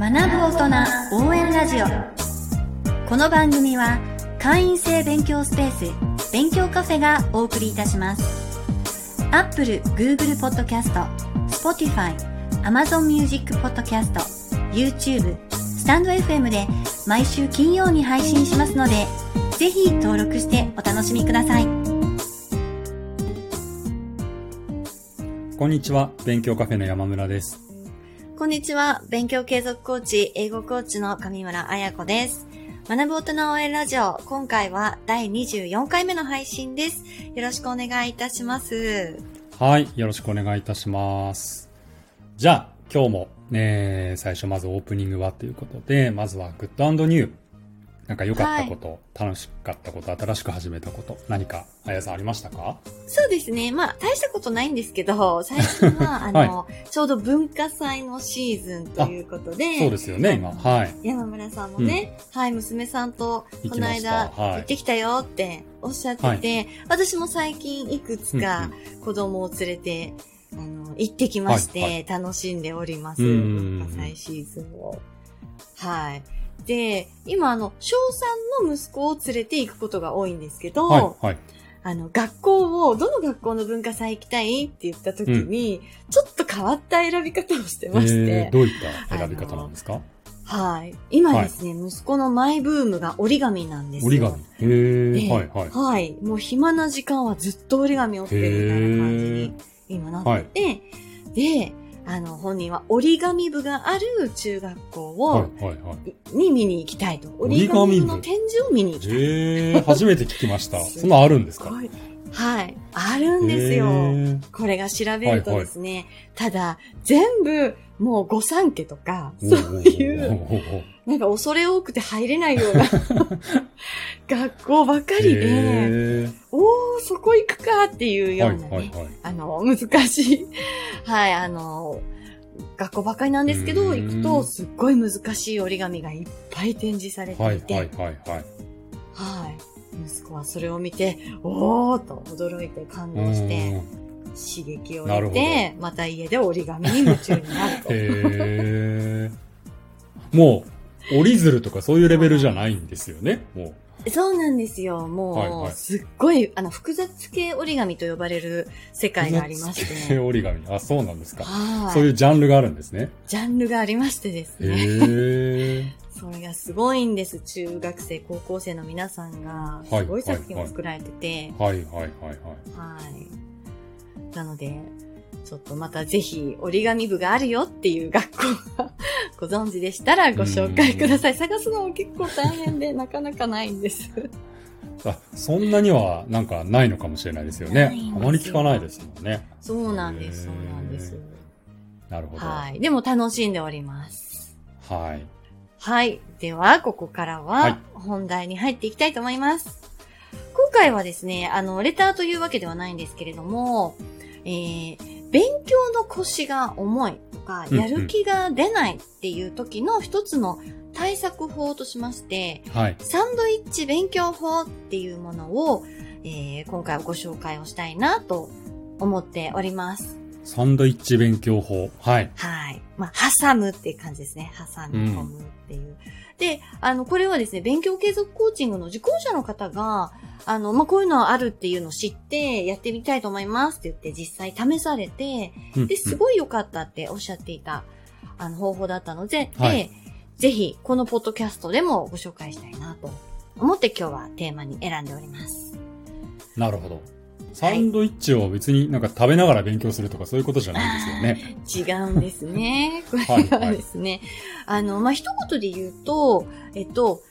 学ぶ大人応援ラジオ。この番組は会員制勉強スペース勉強カフェがお送りいたします。Apple、Google Podcast、Spotify、Amazon Music Podcast、YouTube、スタンド FM で毎週金曜に配信しますのでぜひ登録してお楽しみください。こんにちは。勉強カフェの山村です。こんにちは。勉強継続コーチ、英語コーチの上村彩子です。学ぶ大人応援ラジオ、今回は第24回目の配信です。よろしくお願いいたします。はいよろしくお願いいたしますじゃあ今日も、ね、最初まずオープニングはということでまずはグッドニューなんか良かったこと、楽しかったこと新しく始めたこと何かあやさんありましたか？そうですね。まあ、大したことないんですけど、最初は、あの、ちょうど文化祭のシーズンということで、そうですよね今。はい。山村さんもね、はい、娘さんとこの間はい。行ってきたよっておっしゃってて、私も最近いくつか子供を連れて、あの、行ってきまして、はい楽しんでおります。うん。文化祭シーズンを。はい。で、今あの、小3の息子を連れて行くことが多いんですけど、はいはい。あの、学校を、どの学校の文化祭行きたいって言った時に、ちょっと変わった選び方をしてまして、えー、どういった選び方なんですか？はい。今ですね、息子のマイブームが折り紙なんですよ。折り紙。へえではいはい。はい。もう暇な時間はずっと折り紙を折ってるみたいな感じに今なってて、で、あの、本人は折り紙部がある中学校を、はいはいはいに見に行きたいと。折り紙部？の展示を見に行きたい。へえ初めて聞きました そんなんあるんですか？はい。はい。あるんですよ。これが調べるとですね、ただ、全部、もう御三家とか、そういう、なんか恐れ多くて入れないような 学校ばかりで、おー、そこ行くかっていうようなね、はいはいはい。あの、難しい、はい、あの、学校ばかりなんですけど、行くとすっごい難しい折り紙がいっぱい展示されてはいいて、はいはいはい。はい。息子はそれを見て、おーと驚いて感動して、刺激を得て、また家で折り紙に夢中になると。へー。もう、折り鶴とかそういうレベルじゃないんですよね、もそうなんですよ。もう、はいはいすっごい、あの、複雑系折り紙と呼ばれる世う。界がありまし複雑て。系折り紙。あ、そうなんですか。はい。そういうジャンルがあるんですね。ジャンルがありましてですへね。ーそれがすごいんです。中学生、高校生の皆さんが、はいすごい作品を作られてて。はいはいはいはい。はい。なので、ちょっとまたぜひ折り紙部があるよっていう学校がご存知でしたらご紹介ください。探すのも結構大変でなかなかないんです。あ、そんなにはなんかないのかもしれないですよねあまり聞かないですもんね。そうなんです。そうなんです。なるほど。はい。でも楽しんでおります。はい。はい。では、ここからははい本題に入っていきたいと思います。今回はですね、あの、レターというわけではないんですけれども、えー、勉強の腰が重いとか、やる気が出ないっていう時の一つの対策法としまして、はい。サンドイッチ勉強法っていうものを、えー、今回はご紹介をしたいなと思っております。サンドイッチ勉強法。はい。はい。まあ、挟むっていう感じですね。挟み込むっていう。で、あの、これはですね、勉強継続コーチングの受講者の方が、あの、まあ、こういうのあるっていうのを知って、やってみたいと思いますって言って実際試されて、うんで、すごい良かったっておっしゃっていた、あの、方法だったので、はいで、ぜひ、このポッドキャストでもご紹介したいなと思って今日はテーマに選んでおります。なるほど。サンドイッチを別になんか食べながら勉強するとかそういうことじゃないんですよね。違うんですね。これはいははいですね。あの、まあ、一言で言うと、えっと、好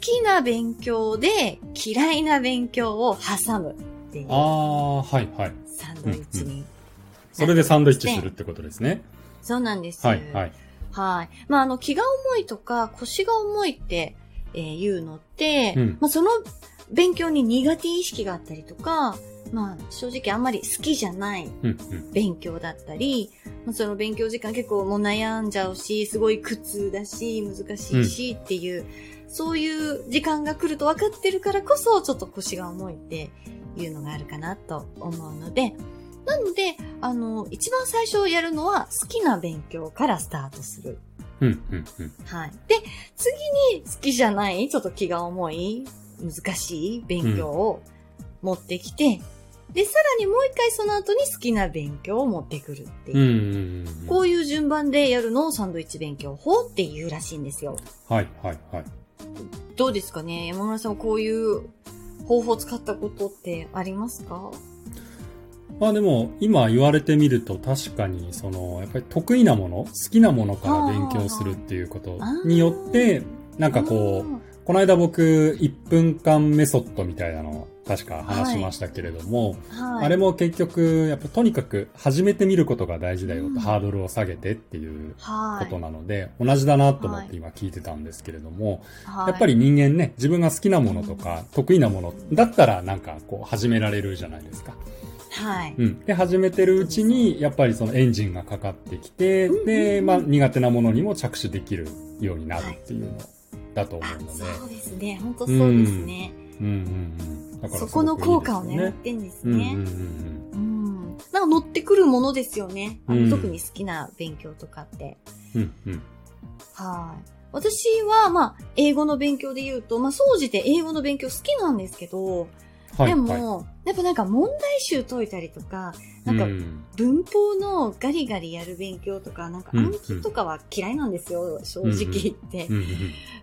きな勉強で嫌いな勉強を挟むっていうああ、はいはい。サンドイッチに。それでサンドイッチするってことですね。そうなんです。はいはい。はい。まあ、あの、気が重いとか腰が重いって、えー言うのって、うんまあ、その勉強に苦手意識があったりとか、まあ、正直あんまり好きじゃない。勉強だったり、まあ、その勉強時間結構もう悩んじゃうし、すごい苦痛だし、難しいしっていう、そういう時間が来ると分かってるからこそ、ちょっと腰が重いっていうのがあるかなと思うので、なので、あの、一番最初やるのは好きな勉強からスタートする。うん、うん、うん。はい。で、次に好きじゃない、ちょっと気が重い、難しい勉強を持ってきて、で、さらにもう一回その後に好きな勉強を持ってくるっていう。うん、うん、うん。こういう順番でやるのをサンドイッチ勉強法っていうらしいんですよ。はい、はい、はい。どうですかね？山村さんはこういう方法を使ったことってありますか？まあでも、今言われてみると確かに、その、やっぱり得意なもの、好きなものから勉強するっていうことによって、なんかこう、この間僕、1分間メソッドみたいなのを確か話しましたけれども、うん、はい、あれも結局、やっぱとにかく始めてみることが大事だよと、うんハードルを下げてっていうはいことなので、同じだなと思って今聞いてたんですけれども、はいやっぱり人間ね、自分が好きなものとか、得意なものだったらなんかこう始められるじゃないですか。はい。うん。で、始めてるうちに、やっぱりそのエンジンがかかってきて、で、まあ苦手なものにも着手できるようになるっていうのだと思あうので。そうですね。本当そうですね。うんうんうん。らそこの効果を狙ねってんですうんうんね。うんうん。なんか乗ってくるものですよね。あのうん特に好きな勉強とかって。うん。うんうん。はい。私は、まあ、英語の勉強で言うと、まあ、総じて英語の勉強好きなんですけど、はい。ではいも、やっぱなんか問題集解いたりとか、なんかうん文法のガリガリやる勉強とか、なんかうん暗記とかは嫌いなんですよ、正直言って。うんうん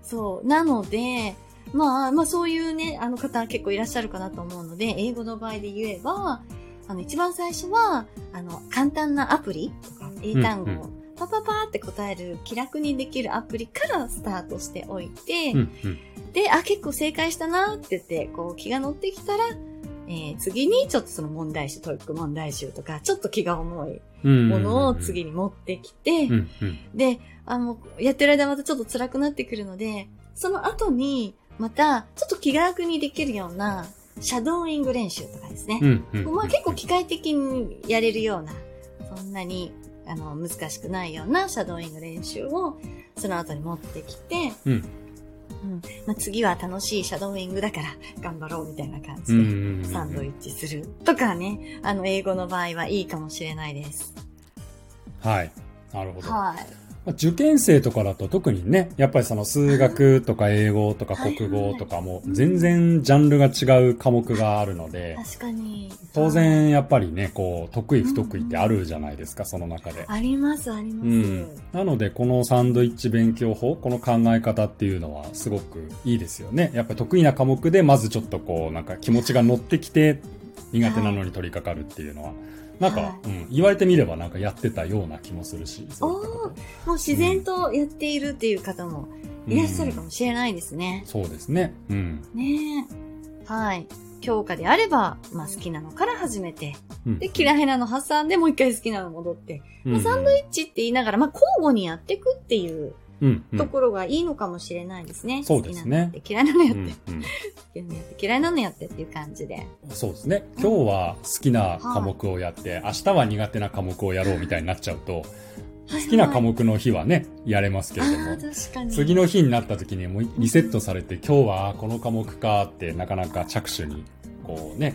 そう。なので、まあ、まあそういうね、あの方結構いらっしゃるかなと思うので、英語の場合で言えば、あの、一番最初は、あの、簡単なアプリとか、英単語をパパパーって答える気楽にできるアプリからスタートしておいて、うんうんで、あ、結構正解したなって言って、こう気が乗ってきたら、えー次にちょっとその問題集、 TOEIC 問題集とか、ちょっと気が重いうん。ものを次に持ってきて。で、あの、やってる間またちょっと辛くなってくるので、その後に、また、ちょっと気が楽にできるような、シャドーイング練習とかですね。うん。まあ結構機械的にやれるような、そんなに、あの、難しくないようなシャドーイング練習を、その後に持ってきて、うん。うん。まあ次は楽しいシャドーイングだから、頑張ろうみたいな感じで。サンドイッチするとかね、あの、英語の場合はいいかもしれないです。はい。なるほど。はい。まあ受験生とかだと特にね、やっぱりその数学とか英語とか国語とかも全然ジャンルが違う科目があるので、確かに。当然やっぱりね、こう、得意不得意ってあるじゃないですか、その中で。あります、あります。うん。なので、このサンドイッチ勉強法、この考え方っていうのはすごくいいですよね。やっぱり得意な科目で、まずちょっとこう、なんか気持ちが乗ってきて、苦手なのに取り掛かるっていうのは、なんか、はいうん、言われてみればなんかやってたような気もするし、そういったこともう自然とやっているっていう方もいらっしゃるかもしれないですね。そうですね。うん。ねえ。はい。教科であれば、まあ好きなのから始めて、うんで、嫌いなの挟んでもう一回好きなの戻って、まあ、サンドイイッチって言いながら、まあ交互にやっていくっていううんうんところがいいのかもしれないですね。そうですね好きなのやって、嫌いなのやって、うんうん好きなのやって、嫌いなのやってっていう感じで。そうですね。今日は好きな科目をやって、明日は苦手な科目をやろうみたいになっちゃうと、好きな科目目の日はね、やれますけれども。次の日になった時にもうリセットされて、今日はこの科目かってなかなか着手に、こうね、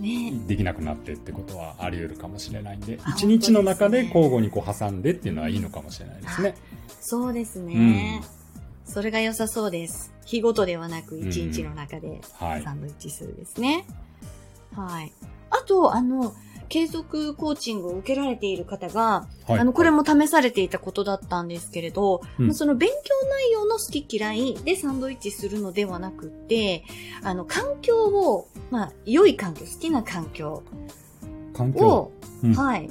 ねできなくなってってことはあり得るかもしれないんで、あ一日の中で交互にこう挟んでっていうのはいいのかもしれないですね。そうですね。それが良さそうです。日ごとではなく一日の中ではいサンドイッチするですね。はい。あと、あの、継続コーチングを受けられている方が、はい。あの、これも試されていたことだったんですけれど、うんまあその勉強内容の好き嫌いでサンドイッチするのではなくって、あの、環境を、まあ、良い環境、好きな環境環境。を、うんはい、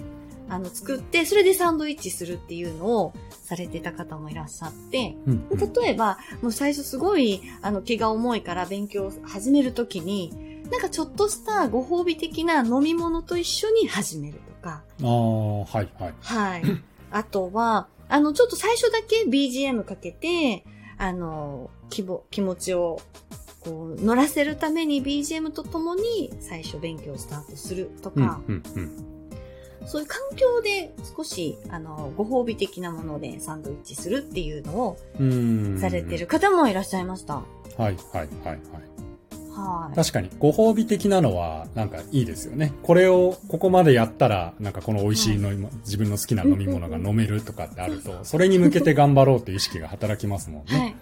あの、作って、それでサンドイッチするっていうのをされてた方もいらっしゃって、うんうん例えば、もう最初すごい、あの、気が重いから勉強を始めるときに、なんかちょっとしたご褒美的な飲み物と一緒に始めるとか、ああ、はいはい。はい。あとは、あの、ちょっと最初だけ BGM かけて、あの、気ぼ気持ちを、こう、乗らせるために BGM とともに最初勉強をスタートするとうんか、うんうん。そういう環境で少し、あの、ご褒美的なものでサンドイッチするっていうのをされてる。方もいらっしゃいました。はいはいはいはい。はい。確かに、ご褒美的なのは、なんかいいですよね。これを、ここまでやったら、なんかこの美味しい飲み物、自分の好きな飲み物が飲めるとかってあると、それに向けて頑張ろうという意識が働きますもんね。はい。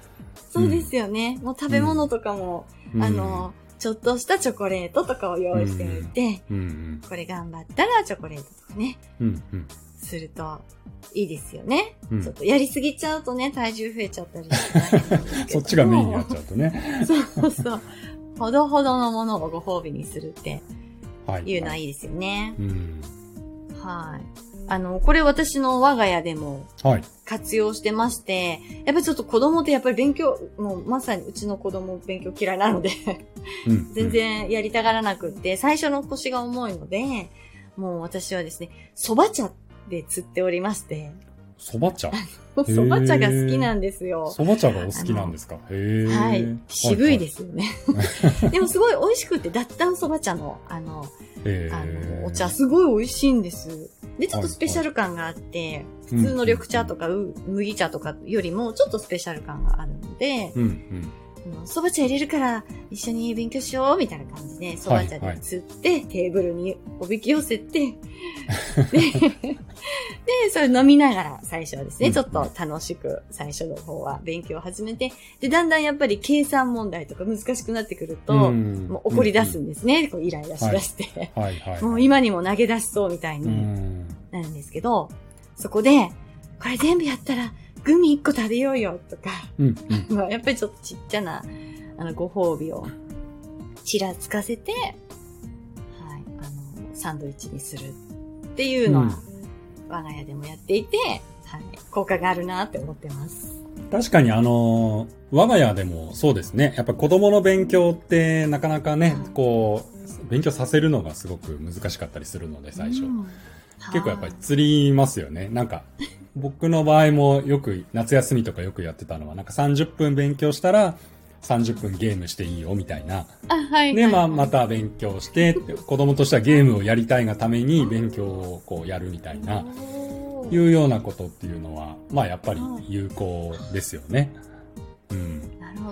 そうですよね。もう食べ物とかも、うんあの、ちょっとしたチョコレートとかを用意しておいて、うんうん。これ頑張ったらチョコレートとかね、うんうん。するといいですよね。うんちょっとやりすぎちゃうとね、体重増えちゃったりして そっちがメインになっちゃうとね。そうそう。ほどほどのものをご褒美にするってはい。いうのはいいですよね。うん。はい。あの、これ私の我が家でもはい。活用してまして、やっぱりちょっと子供ってやっぱり勉強、もうまさにうちの子供勉強嫌いなので、うん。全然やりたがらなくって、最初の腰が重いので、もう私はですね、蕎麦茶で釣っておりまして、そば茶？蕎麦茶が好きなんですよ。そば茶がお好きなんですか？へえ。はい。渋いですすよね。でもすごい美味しくて、脱炭蕎麦茶の、あの、へあえ。の、お茶すごい美味しいんです。で、ちょっとスペシャル感があって、普通の緑茶とかう麦茶とかよりもちょっとスペシャル感があるので、うんうん。うん蕎麦茶入れるから一緒に勉強しようみたいな感じで、蕎麦茶で釣って、テーブルにおびき寄せて、で、でそれ飲みながら最初はですね、うんちょっと楽しく最初の方は勉強を始めて、で、だんだんやっぱり計算問題とか難しくなってくると、んもう怒り出すんですね、こうイライラしだして。はいはい。もう今にも投げ出しそうみたいうにん。なるんですけど、そこで、これ全部やったらグミ1個食べようよとか、うんうん。まあやっぱりちょっとちっちゃな、あの、ご褒美をちらつかせて、はい、あの、サンドイッチにするっていうのは、我が家でもやっていて、はい、効果があるなって思ってます。確かにあの、我が家でもそうですね。やっぱ子供の勉強ってなかなかねうん、こう、勉強させるのがすごく難しかったりするので、最初。うん結構やっぱり釣りますよね。なんか、僕の場合もよく、夏休みとかよくやってたのは、なんか30分勉強したら、30分ゲームしていいよ、みたいな。あ、はい。で、はいまあ、また勉強して、子供としてはゲームをやりたいがために勉強をこうやるみたいな、いうようなことっていうのは、まあやっぱり有効ですよね。うん。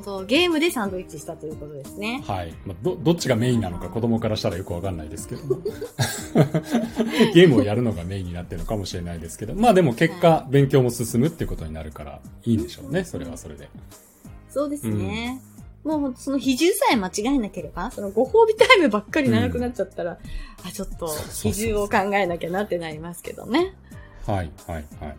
ほど。ゲームでサンドイッチしたということですね。はい。まあ、ど、どっちがメインなのか子供からしたらよくわかんないですけども。ゲームをやるのがメインになってるのかもしれないですけど、まあでも結果、勉強も進むっていうことになるから、いいでしょうね。それはそれで。そうですね。もう、その比重さえ間違えなければ、そのご褒美タイムばっかり長くなっちゃったら、あ、ちょっと比重を考えなきゃなってなりますけどね。はい、はい、はい。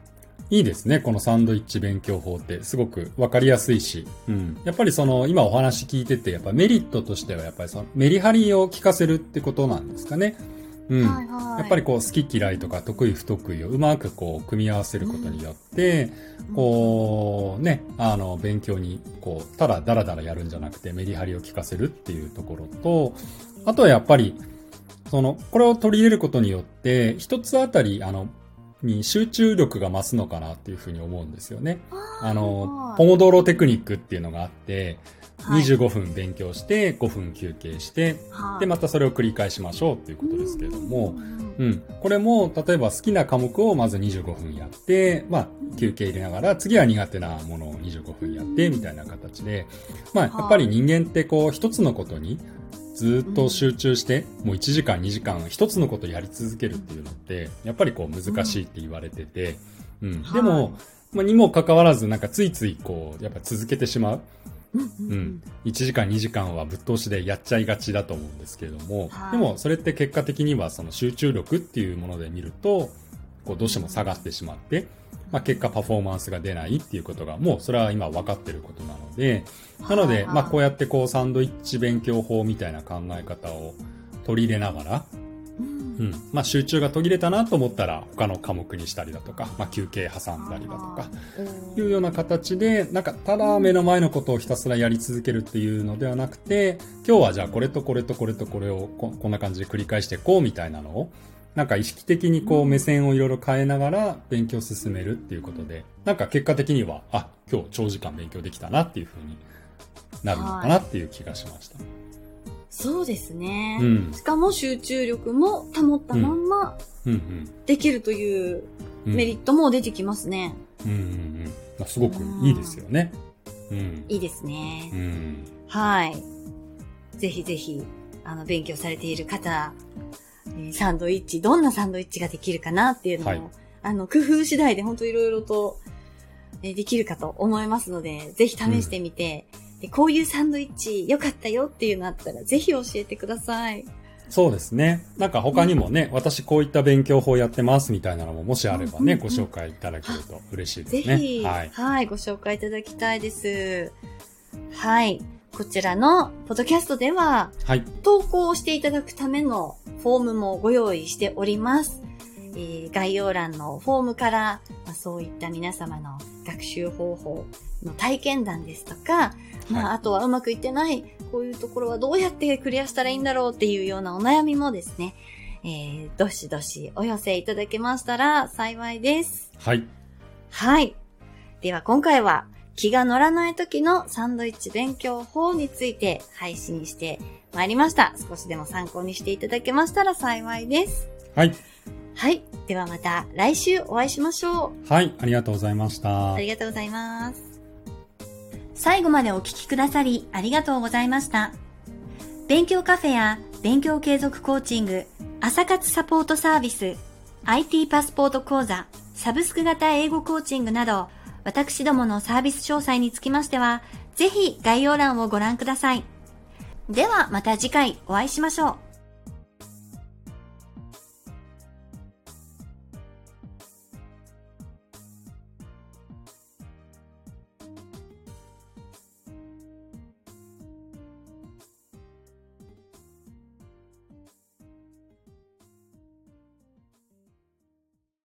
いいですね。このサンドイッチ勉強法ってすごくわかりやすいし。うん。やっぱりその、今お話聞いてて、やっぱメリットとしては、やっぱりそのメリハリを効かせるってことなんですかね。うん。はいはい。やっぱりこう好き嫌いとか得意不得意をうまくこう組み合わせることによって、こうね、あの勉強にこうただダラダラやるんじゃなくてメリハリを効かせるっていうところと、あとはやっぱり、その、これを取り入れることによって、一つあたり、あの、に集中力が増すのかなっていうふうに思うんですよね。あの、ポモドーロテクニックっていうのがあって、はい。25分勉強して、5分休憩して、はい。で、またそれを繰り返しましょうっていうことですけれどもう、んうん。これも、例えば好きな科目をまず25分やって、まあ、休憩入れながら、次は苦手なものを25分やって、みたいな形で、まあ、やっぱり人間ってこう、一つのことに、ずっと集中して、もう1時間2時間一つのことやり続けるっていうのって、やっぱりこう難しいって言われてて、うん。でも、まあ、にもかかわらず、なんかついついこう、やっぱ続けてしまう。うんううんん。1時間2時間はぶっ通しでやっちゃいがちだと思うんですけれども、はいでもそれって結果的にはその集中力っていうもので見ると、こうどうしても下がってしまって、まあ結果パフォーマンスが出ないっていうことがもうそれは今分かってることなので、なので、はいまあこうやってこうサンドイッチ勉強法みたいな考え方を取り入れながら、うん。うん。まあ集中が途切れたなと思ったら他の科目にしたりだとか、まあ休憩挟んだりだとか、いうような形で、なんか、ただ目の前のことをひたすらやり続けるっていうのではなくて、今日はじゃあこれとこれとこれとこれをここんな感じで繰り返していこうみたいなのを、なんか意識的にこう目線をいろいろ変えながら勉強を進めるっていうことで、なんか結果的には、あ、今日長時間勉強できたなっていうふうになるのかなっていう気がしました。そうですね。うん。しかも集中力も保ったまんま。できるといううんメリットも出てきますね。うんうんうん。まあすごくいいですよね。うん。いいですねう。ん。はい。ぜひぜひ、あの、勉強されている方、えーサンドイッチ、どんなサンドイッチができるかなっていうのも、はいあの、工夫次第で本当いろいろと、えーできるかと思いますので、ぜひ試してみて、で、こういうサンドイッチ良かったよっていうのあったら、ぜひ教えてください。そうですね。なんか他にもね、私こういった勉強法やってますみたいなのももしあればね、うんうんうんご紹介いただけると嬉しいでぜすね。ひ、はい。はい、ご紹介いただきたいです。はい。こちらのポッドキャストでは、はい。投稿をしていただくためのフォームもご用意しております。えー概要欄のフォームから、まあ、そういった皆様の学習方法の体験談ですとか、まあ、はあとはうまくいってない、こういうところはどうやってクリアしたらいいんだろうっていうようなお悩みもですね、えー、どしどしお寄せいただけましたら幸いです。はい。はい。では今回は気が乗らない時のサンドイッチ勉強法について配信してまいりました。少しでも参考にしていただけましたら幸いです。はい。はい。ではまた来週お会いしましょう。はい。ありがとうございましたあ。りがとうございます。最後までお聞きくださりありがとうございました。勉強カフェや勉強継続コーチング、朝活サポートサービス、IT パスポート講座、サブスク型英語コーチングなど、私どものサービス詳細につきましては、ぜひ概要欄をご覧ください。ではまた次回お会いしましょう。